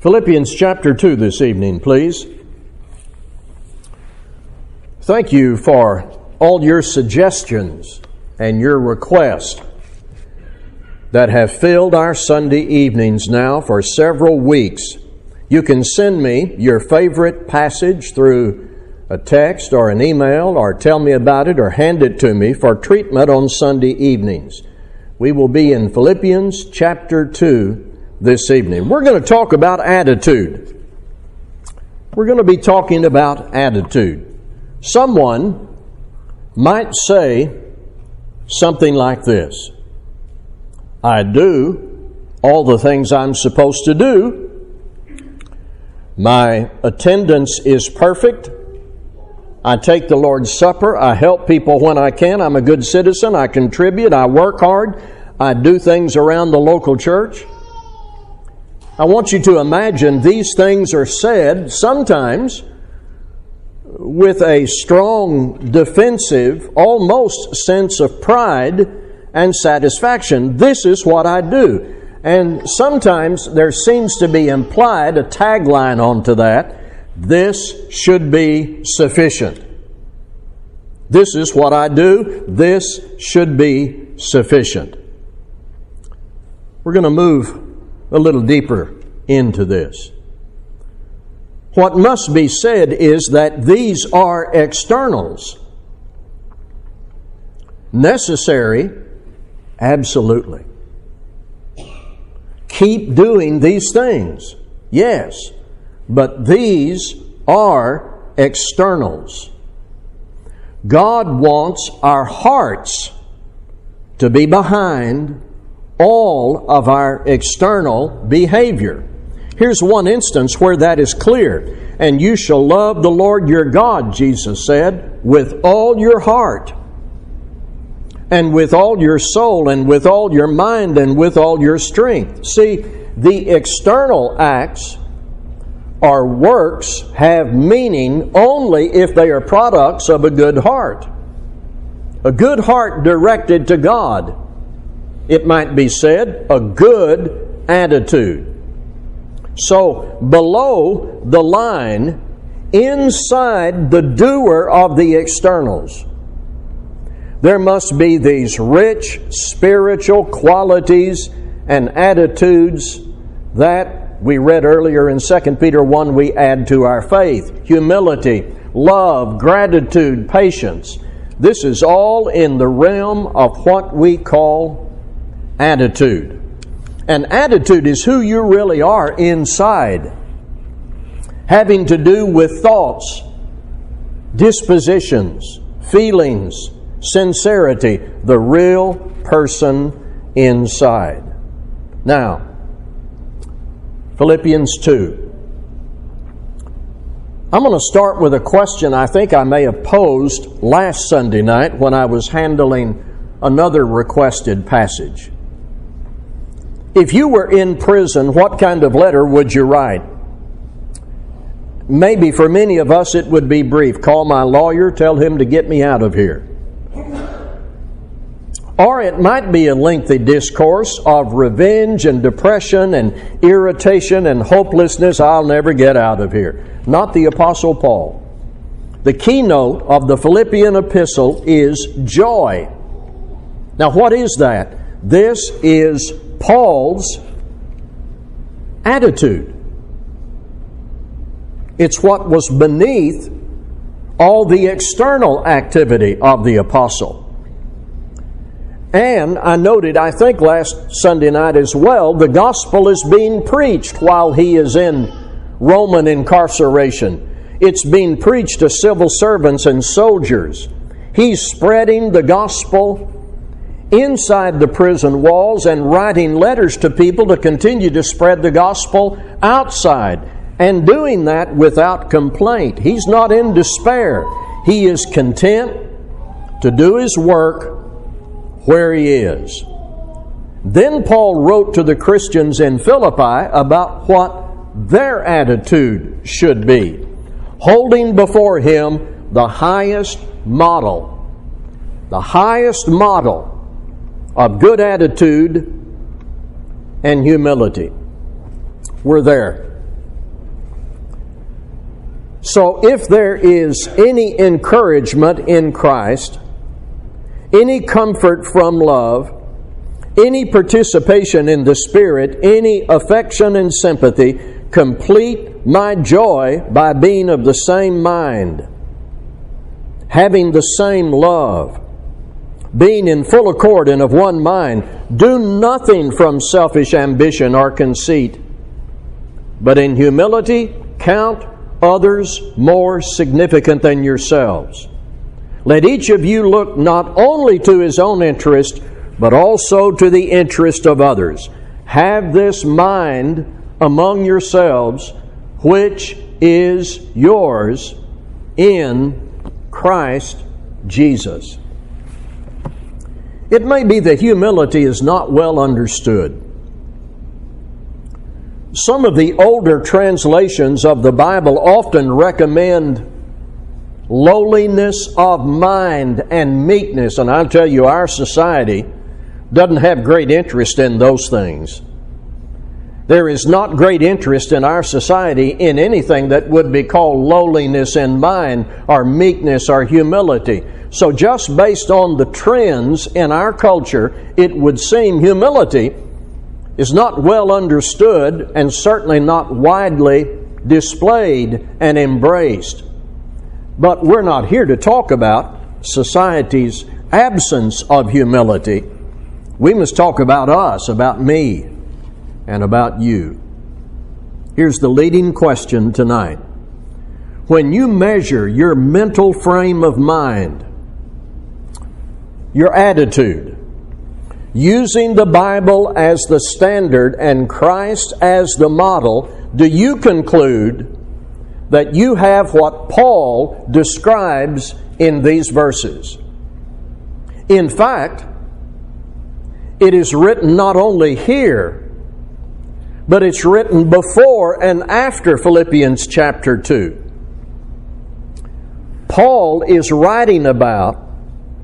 Philippians chapter 2 this evening, please. Thank you for all your suggestions and your requests that have filled our Sunday evenings now for several weeks. You can send me your favorite passage through a text or an email or tell me about it or hand it to me for treatment on Sunday evenings. We will be in Philippians chapter 2 this evening. We're going to talk about attitude. We're going to be talking about attitude. Someone might say something like this I do all the things I'm supposed to do. My attendance is perfect. I take the Lord's Supper. I help people when I can. I'm a good citizen. I contribute. I work hard. I do things around the local church. I want you to imagine these things are said sometimes with a strong defensive, almost sense of pride and satisfaction. This is what I do. And sometimes there seems to be implied a tagline onto that this should be sufficient. This is what I do. This should be sufficient. We're going to move a little deeper into this. What must be said is that these are externals. Necessary? Absolutely. Keep doing these things? Yes. But these are externals. God wants our hearts to be behind all of our external behavior. Here's one instance where that is clear. And you shall love the Lord your God, Jesus said, with all your heart, and with all your soul, and with all your mind, and with all your strength. See, the external acts or works have meaning only if they are products of a good heart. A good heart directed to God it might be said, a good attitude. So, below the line, inside the doer of the externals, there must be these rich spiritual qualities and attitudes that we read earlier in 2 Peter 1 we add to our faith humility, love, gratitude, patience. This is all in the realm of what we call attitude. And attitude is who you really are inside, having to do with thoughts, dispositions, feelings, sincerity, the real person inside. Now, Philippians 2. I'm going to start with a question I think I may have posed last Sunday night when I was handling another requested passage. If you were in prison, what kind of letter would you write? Maybe for many of us it would be brief. Call my lawyer, tell him to get me out of here. Or it might be a lengthy discourse of revenge and depression and irritation and hopelessness. I'll never get out of here. Not the Apostle Paul. The keynote of the Philippian epistle is joy. Now, what is that? This is Paul's attitude. It's what was beneath all the external activity of the apostle. And I noted, I think last Sunday night as well, the gospel is being preached while he is in Roman incarceration. It's being preached to civil servants and soldiers. He's spreading the gospel inside the prison walls and writing letters to people to continue to spread the gospel outside and doing that without complaint. He's not in despair. He is content to do his work where he is. Then Paul wrote to the Christians in Philippi about what their attitude should be, holding before him the highest model. The highest model of good attitude and humility. We're there. So, if there is any encouragement in Christ, any comfort from love, any participation in the Spirit, any affection and sympathy, complete my joy by being of the same mind, having the same love, being in full accord and of one mind. Do nothing from selfish ambition or conceit, but in humility count others more significant than yourselves. Let each of you look not only to his own interest, but also to the interest of others. Have this mind among yourselves, which is yours in Christ Jesus. It may be that humility is not well understood. Some of the older translations of the Bible often recommend lowliness of mind and meekness, and I'll tell you, our society doesn't have great interest in those things. There is not great interest in our society in anything that would be called lowliness in mind or meekness or humility. So, just based on the trends in our culture, it would seem humility is not well understood and certainly not widely displayed and embraced. But we're not here to talk about society's absence of humility. We must talk about us, about me and about you. Here's the leading question tonight. When you measure your mental frame of mind, your attitude, using the Bible as the standard and Christ as the model, do you conclude that you have what Paul describes in these verses? In fact, it is written not only here, but it's written before and after Philippians chapter 2. Paul is writing about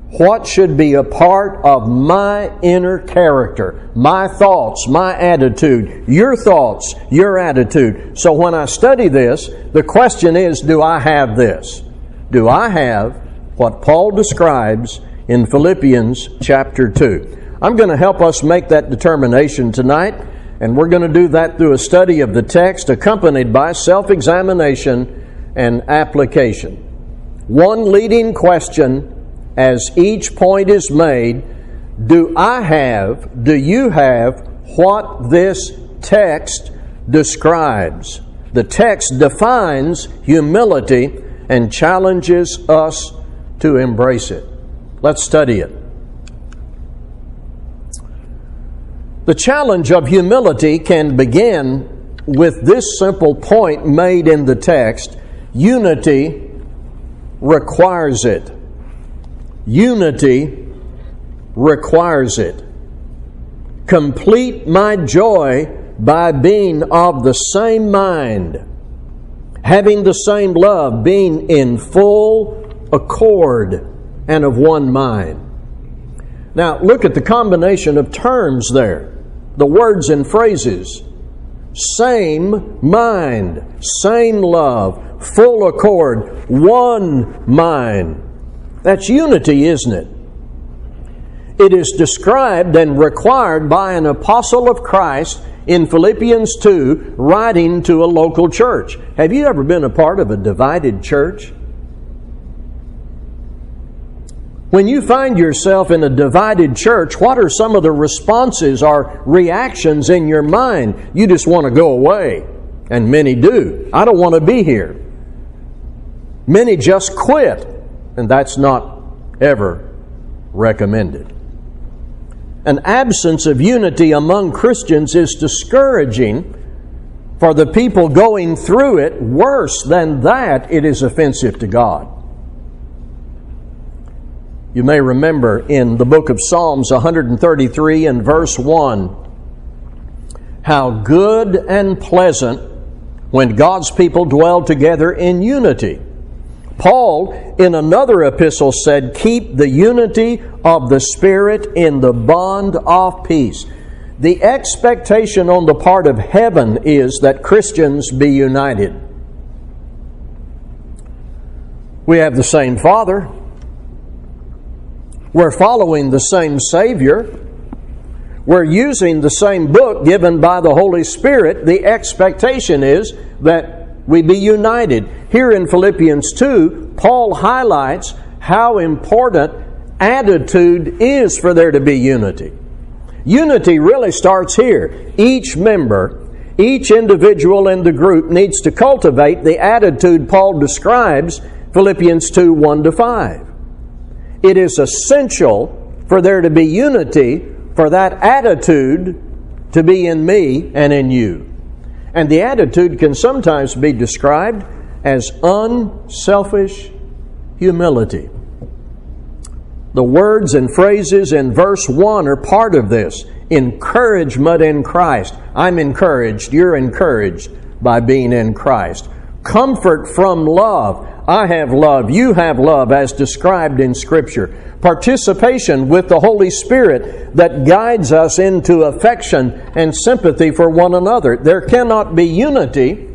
what should be a part of my inner character, my thoughts, my attitude, your thoughts, your attitude. So when I study this, the question is do I have this? Do I have what Paul describes in Philippians chapter 2? I'm going to help us make that determination tonight. And we're going to do that through a study of the text accompanied by self examination and application. One leading question as each point is made do I have, do you have what this text describes? The text defines humility and challenges us to embrace it. Let's study it. The challenge of humility can begin with this simple point made in the text unity requires it. Unity requires it. Complete my joy by being of the same mind, having the same love, being in full accord and of one mind. Now, look at the combination of terms there the words and phrases same mind, same love, full accord, one mind. That's unity, isn't it? It is described and required by an apostle of Christ in Philippians 2, writing to a local church. Have you ever been a part of a divided church? When you find yourself in a divided church, what are some of the responses or reactions in your mind? You just want to go away. And many do. I don't want to be here. Many just quit. And that's not ever recommended. An absence of unity among Christians is discouraging for the people going through it. Worse than that, it is offensive to God. You may remember in the book of Psalms 133 and verse 1 how good and pleasant when God's people dwell together in unity. Paul, in another epistle, said, Keep the unity of the Spirit in the bond of peace. The expectation on the part of heaven is that Christians be united. We have the same Father. We're following the same Savior. We're using the same book given by the Holy Spirit. The expectation is that we be united. Here in Philippians 2, Paul highlights how important attitude is for there to be unity. Unity really starts here. Each member, each individual in the group needs to cultivate the attitude Paul describes Philippians 2 1 to 5. It is essential for there to be unity for that attitude to be in me and in you. And the attitude can sometimes be described as unselfish humility. The words and phrases in verse 1 are part of this encouragement in Christ. I'm encouraged, you're encouraged by being in Christ. Comfort from love. I have love, you have love, as described in Scripture participation with the Holy Spirit that guides us into affection and sympathy for one another. There cannot be unity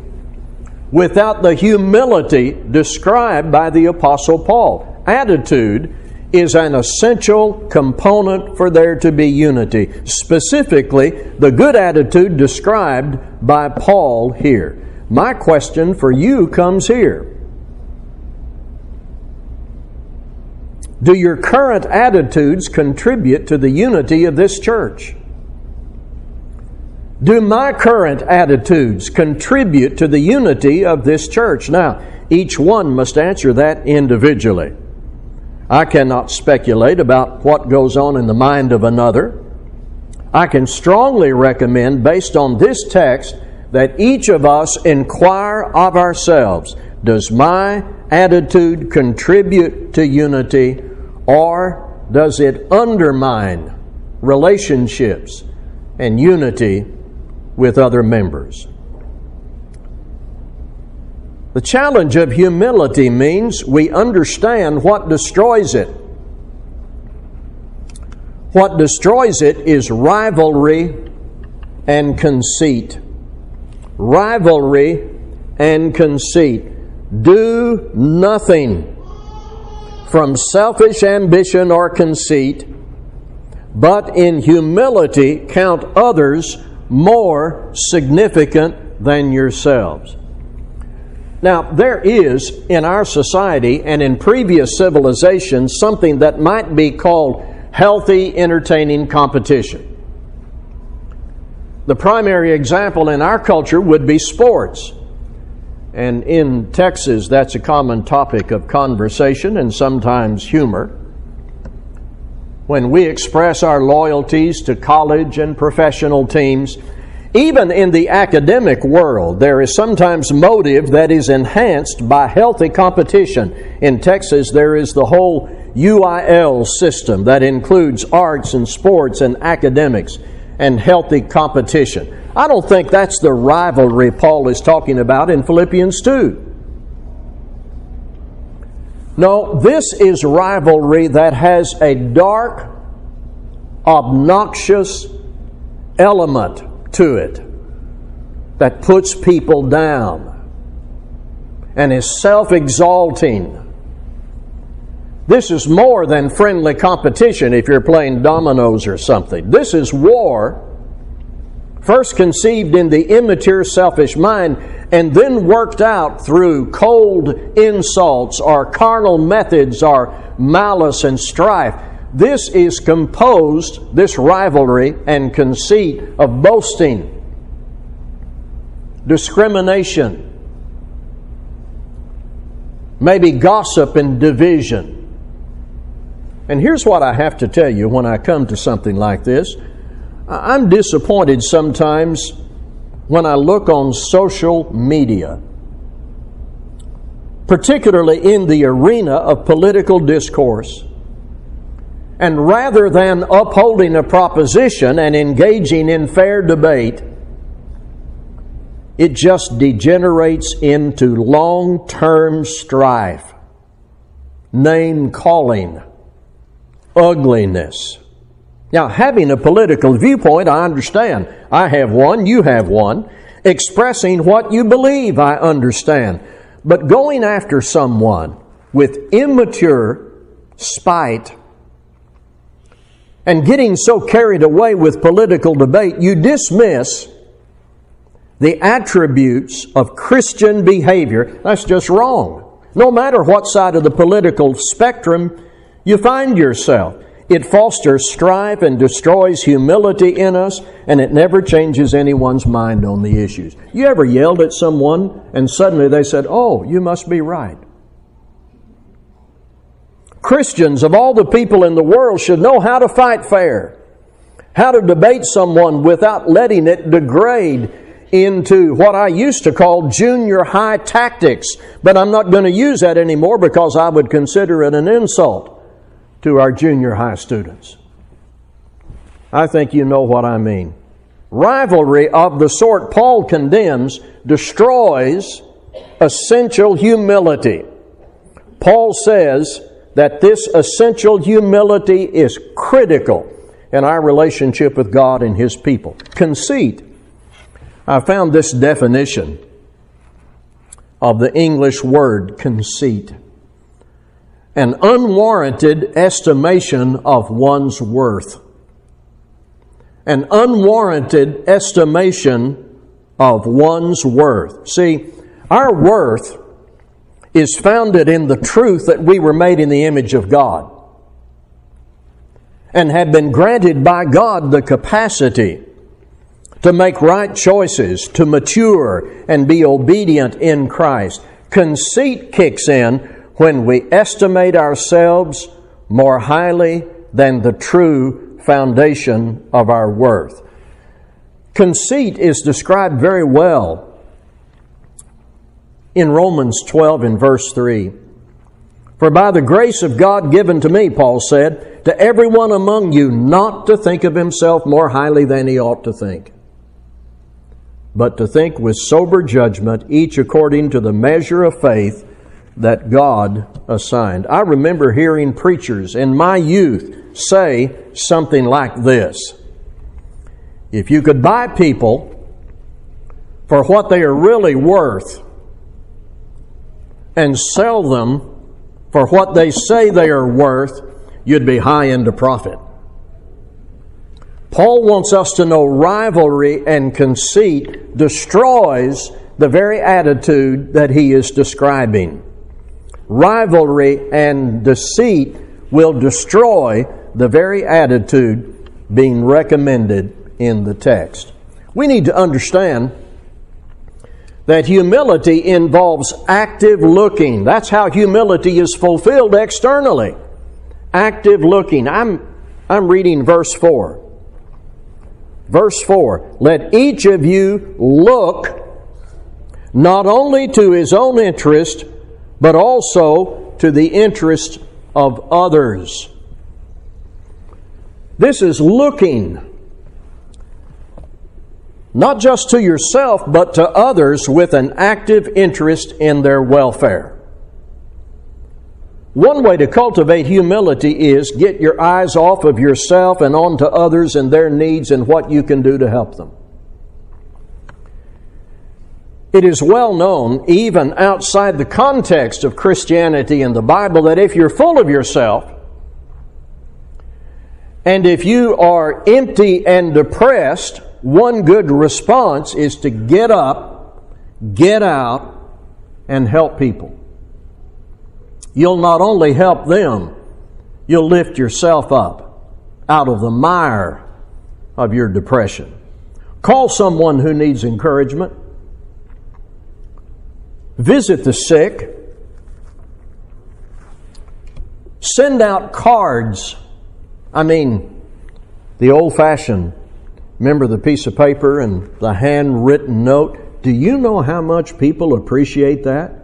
without the humility described by the Apostle Paul. Attitude is an essential component for there to be unity. Specifically, the good attitude described by Paul here. My question for you comes here. Do your current attitudes contribute to the unity of this church? Do my current attitudes contribute to the unity of this church? Now, each one must answer that individually. I cannot speculate about what goes on in the mind of another. I can strongly recommend, based on this text, that each of us inquire of ourselves Does my attitude contribute to unity or does it undermine relationships and unity with other members? The challenge of humility means we understand what destroys it. What destroys it is rivalry and conceit. Rivalry and conceit. Do nothing from selfish ambition or conceit, but in humility count others more significant than yourselves. Now, there is in our society and in previous civilizations something that might be called healthy, entertaining competition. The primary example in our culture would be sports. And in Texas, that's a common topic of conversation and sometimes humor. When we express our loyalties to college and professional teams, even in the academic world, there is sometimes motive that is enhanced by healthy competition. In Texas, there is the whole UIL system that includes arts and sports and academics and healthy competition. I don't think that's the rivalry Paul is talking about in Philippians 2. No, this is rivalry that has a dark, obnoxious element to it that puts people down and is self exalting. This is more than friendly competition if you're playing dominoes or something. This is war first conceived in the immature, selfish mind, and then worked out through cold insults or carnal methods or malice and strife. This is composed, this rivalry and conceit, of boasting, discrimination, maybe gossip and division. And here's what I have to tell you when I come to something like this I'm disappointed sometimes when I look on social media, particularly in the arena of political discourse. And rather than upholding a proposition and engaging in fair debate, it just degenerates into long term strife, name calling, ugliness now, having a political viewpoint, I understand. I have one, you have one. Expressing what you believe, I understand. But going after someone with immature spite and getting so carried away with political debate, you dismiss the attributes of Christian behavior. That's just wrong. No matter what side of the political spectrum you find yourself, it fosters strife and destroys humility in us, and it never changes anyone's mind on the issues. You ever yelled at someone and suddenly they said, Oh, you must be right? Christians of all the people in the world should know how to fight fair, how to debate someone without letting it degrade into what I used to call junior high tactics, but I'm not going to use that anymore because I would consider it an insult to our junior high students. I think you know what I mean. Rivalry of the sort Paul condemns destroys essential humility. Paul says that this essential humility is critical in our relationship with God and His people. Conceit. I found this definition of the English word conceit an unwarranted estimation of one's worth. An unwarranted estimation of one's worth. See, our worth is founded in the truth that we were made in the image of God and have been granted by God the capacity to make right choices, to mature and be obedient in Christ. Conceit kicks in when we estimate ourselves more highly than the true foundation of our worth. Conceit is described very well in Romans 12 and verse 3. For by the grace of God given to me, Paul said, to everyone among you not to think of himself more highly than he ought to think, but to think with sober judgment, each according to the measure of faith that God assigned. I remember hearing preachers in my youth say something like this If you could buy people for what they are really worth and sell them for what they say they are worth, you'd be high into profit. Paul wants us to know rivalry and conceit destroys the very attitude that he is describing rivalry and deceit will destroy the very attitude being recommended in the text. We need to understand that humility involves active looking. That's how humility is fulfilled externally. Active looking. I'm, I'm reading verse 4. Verse 4 Let each of you look not only to his own interest, but also to the interest of others. This is looking not just to yourself, but to others with an active interest in their welfare. One way to cultivate humility is get your eyes off of yourself and onto others and their needs and what you can do to help them. It is well known, even outside the context of Christianity and the Bible, that if you're full of yourself, and if you are empty and depressed, one good response is to get up, get out, and help people. You'll not only help them, you'll lift yourself up out of the mire of your depression. Call someone who needs encouragement visit the sick, send out cards. I mean, the old fashioned, remember the piece of paper and the handwritten note? Do you know how much people appreciate that?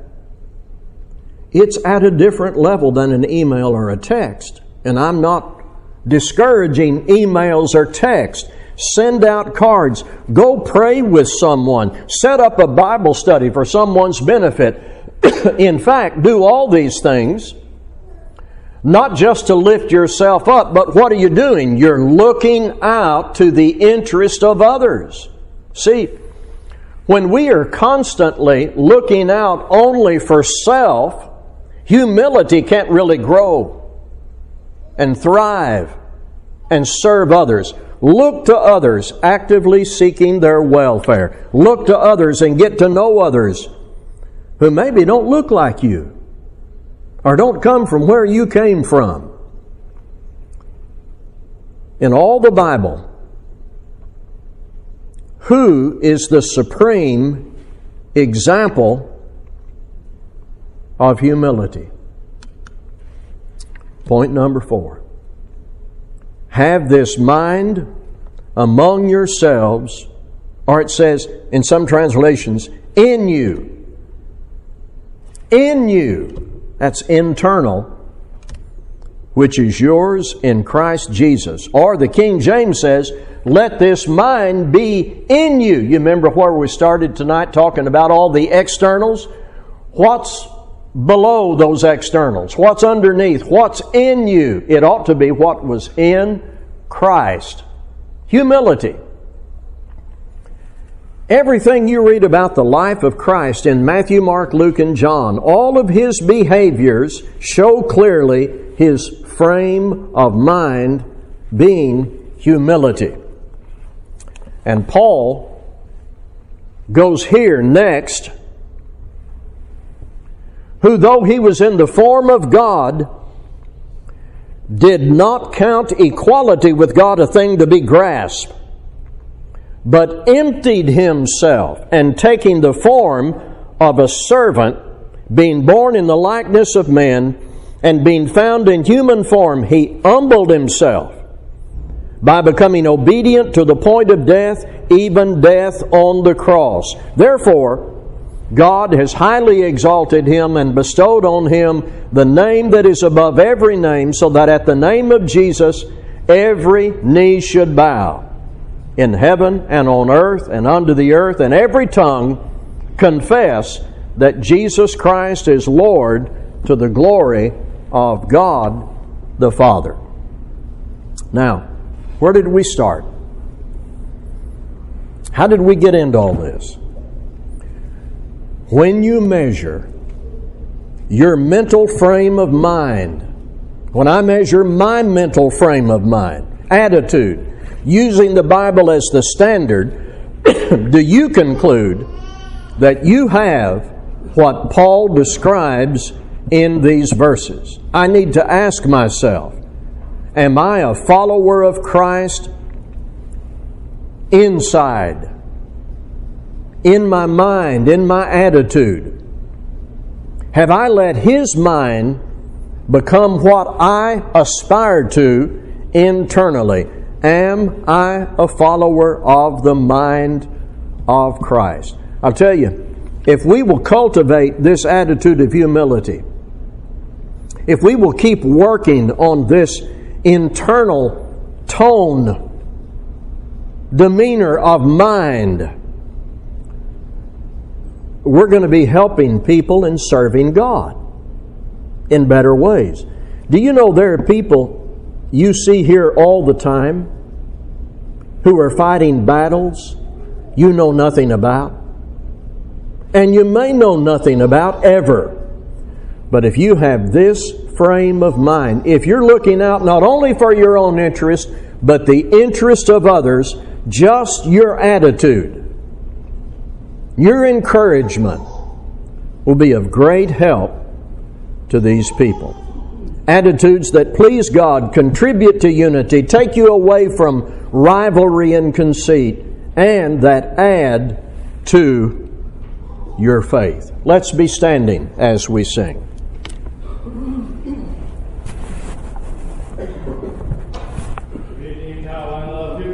It's at a different level than an email or a text. And I'm not discouraging emails or text. Send out cards. Go pray with someone. Set up a Bible study for someone's benefit. In fact, do all these things not just to lift yourself up, but what are you doing? You're looking out to the interest of others. See, when we are constantly looking out only for self, Humility can't really grow and thrive and serve others. Look to others, actively seeking their welfare. Look to others and get to know others who maybe don't look like you or don't come from where you came from. In all the Bible, who is the supreme example of humility? Point number four. Have this mind among yourselves, or it says in some translations, in you. In you. That's internal, which is yours in Christ Jesus. Or the King James says, let this mind be in you. You remember where we started tonight talking about all the externals? What's below those externals? What's underneath? What's in you? It ought to be what was in Christ. Humility. Everything you read about the life of Christ in Matthew, Mark, Luke, and John, all of his behaviors show clearly his frame of mind being humility. And Paul goes here next who, though he was in the form of God, did not count equality with God a thing to be grasped, but emptied himself, and taking the form of a servant, being born in the likeness of men, and being found in human form, he humbled himself by becoming obedient to the point of death, even death on the cross. Therefore, God has highly exalted him and bestowed on him the name that is above every name, so that at the name of Jesus every knee should bow in heaven and on earth and under the earth, and every tongue confess that Jesus Christ is Lord to the glory of God the Father. Now, where did we start? How did we get into all this? When you measure your mental frame of mind, when I measure my mental frame of mind, attitude, using the Bible as the standard, do you conclude that you have what Paul describes in these verses? I need to ask myself, am I a follower of Christ inside? In my mind, in my attitude? Have I let His mind become what I aspire to internally? Am I a follower of the mind of Christ? I'll tell you, if we will cultivate this attitude of humility, if we will keep working on this internal tone, demeanor of mind, we're going to be helping people and serving God in better ways. Do you know there are people you see here all the time who are fighting battles you know nothing about? And you may know nothing about ever. But if you have this frame of mind, if you're looking out not only for your own interest, but the interest of others, just your attitude your encouragement will be of great help to these people. Attitudes that please God, contribute to unity, take you away from rivalry and conceit, and that add to your faith. Let's be standing as we sing.